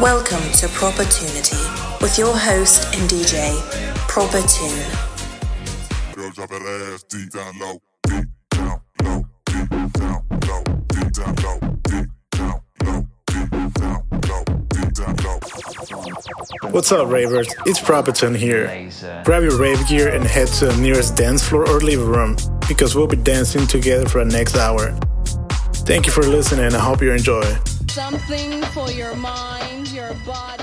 Welcome to Propertunity with your host and DJ, Proper Tune. Girl, drop that ass deep down low, deep down low, deep down low, deep down low, deep down low, deep down low, deep down low. What's up, ravers? It's Proper Tune here. Grab your rave gear and head to the nearest dance floor or living room because we'll be dancing together for the next hour. Thank you for listening and I hope you enjoy. Something for your mind, your body,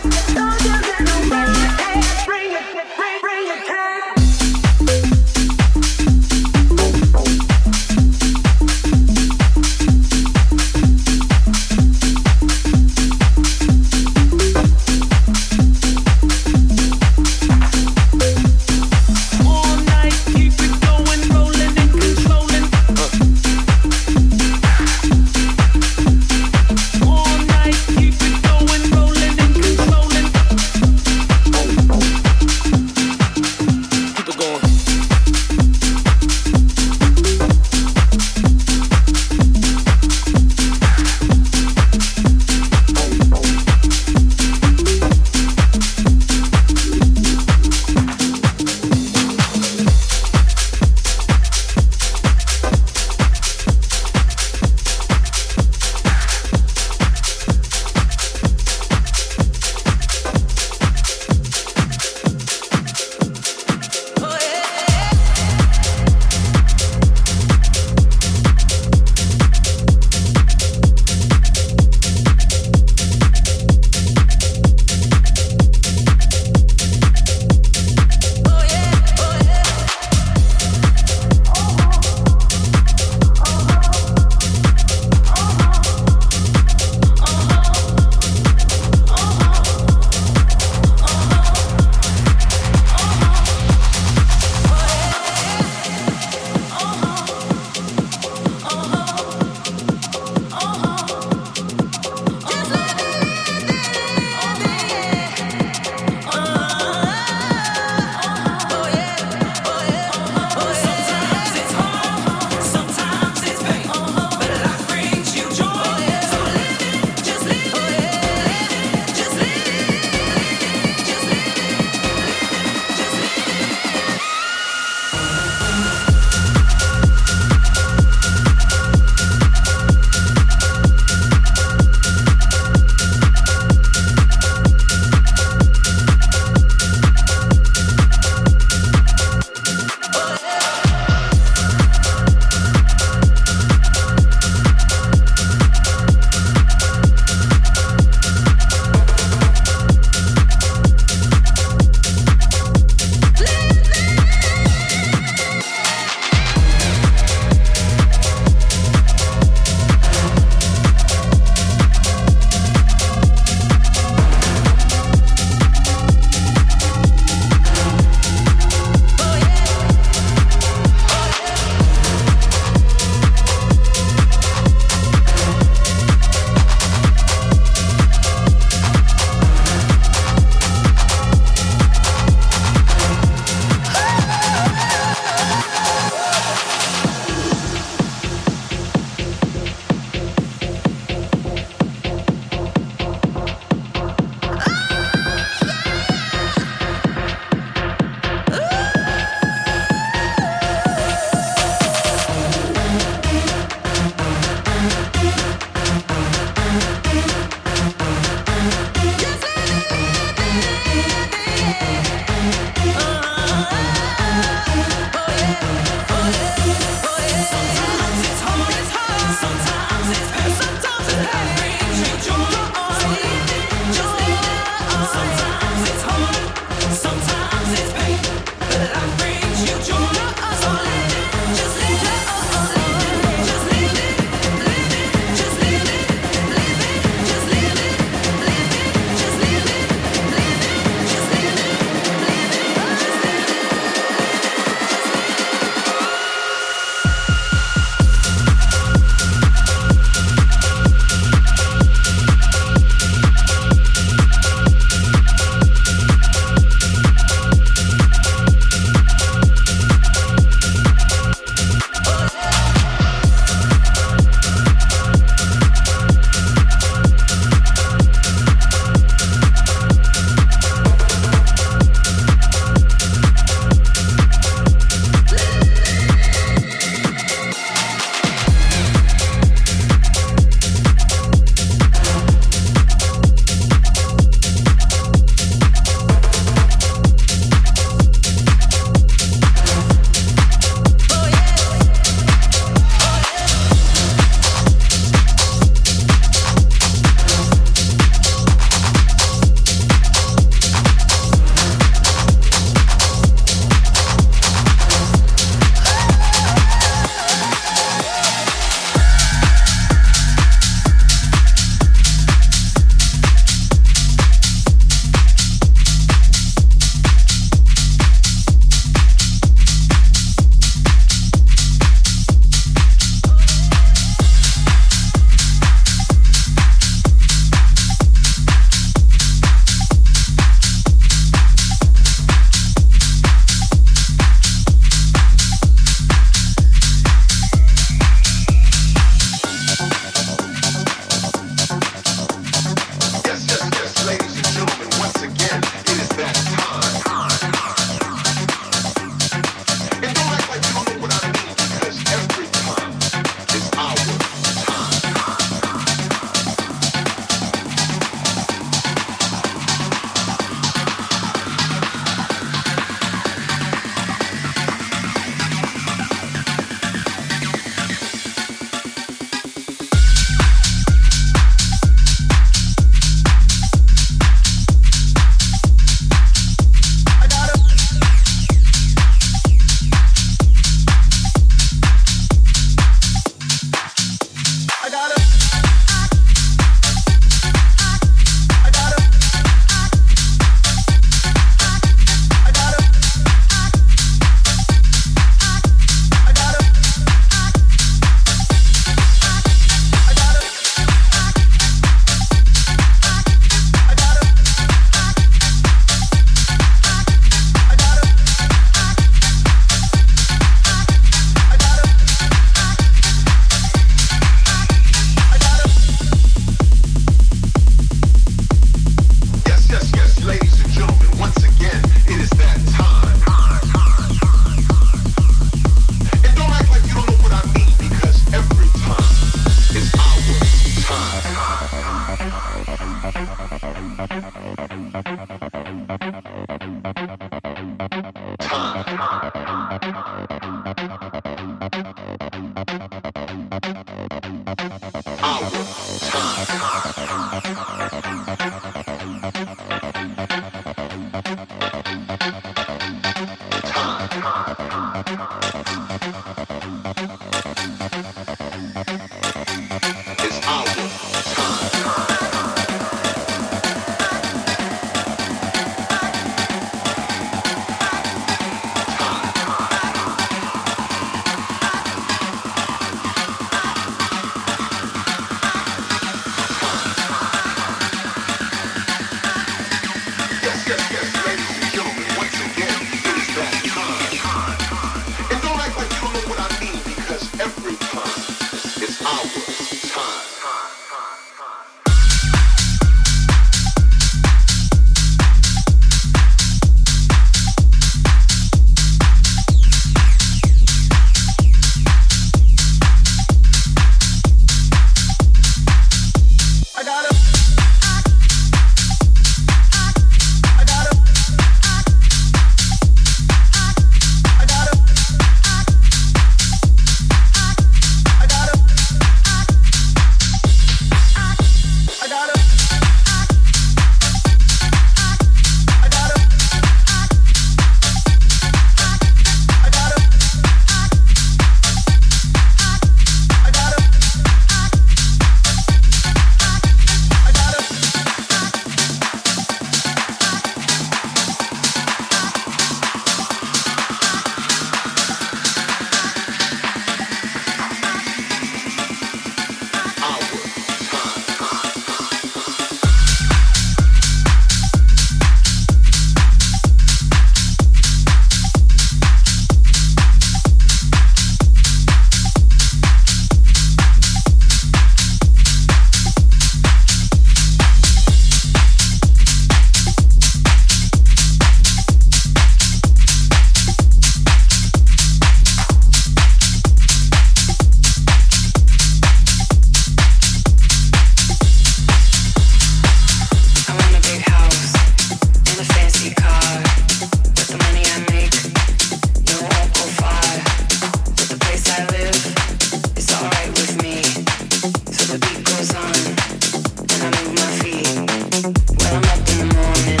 in the morning,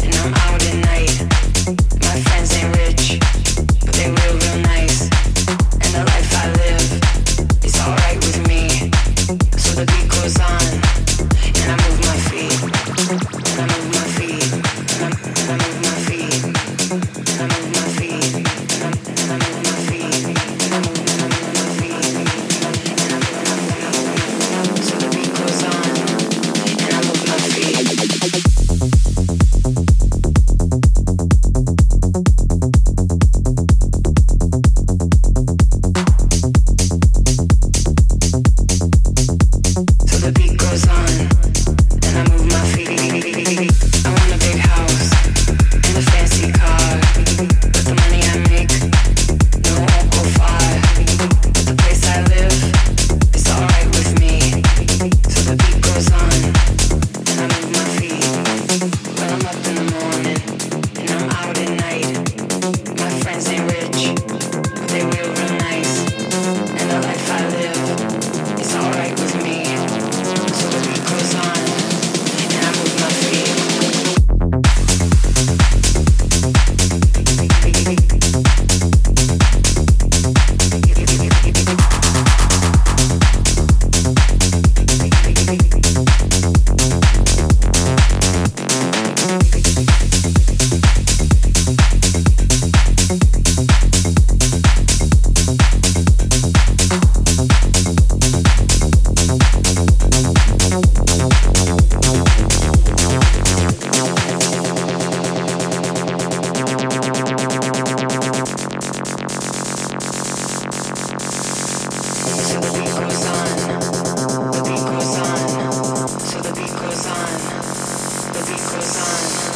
and I'm out at night. to be so gone.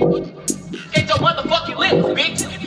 It's your motherfucking lips, bitch.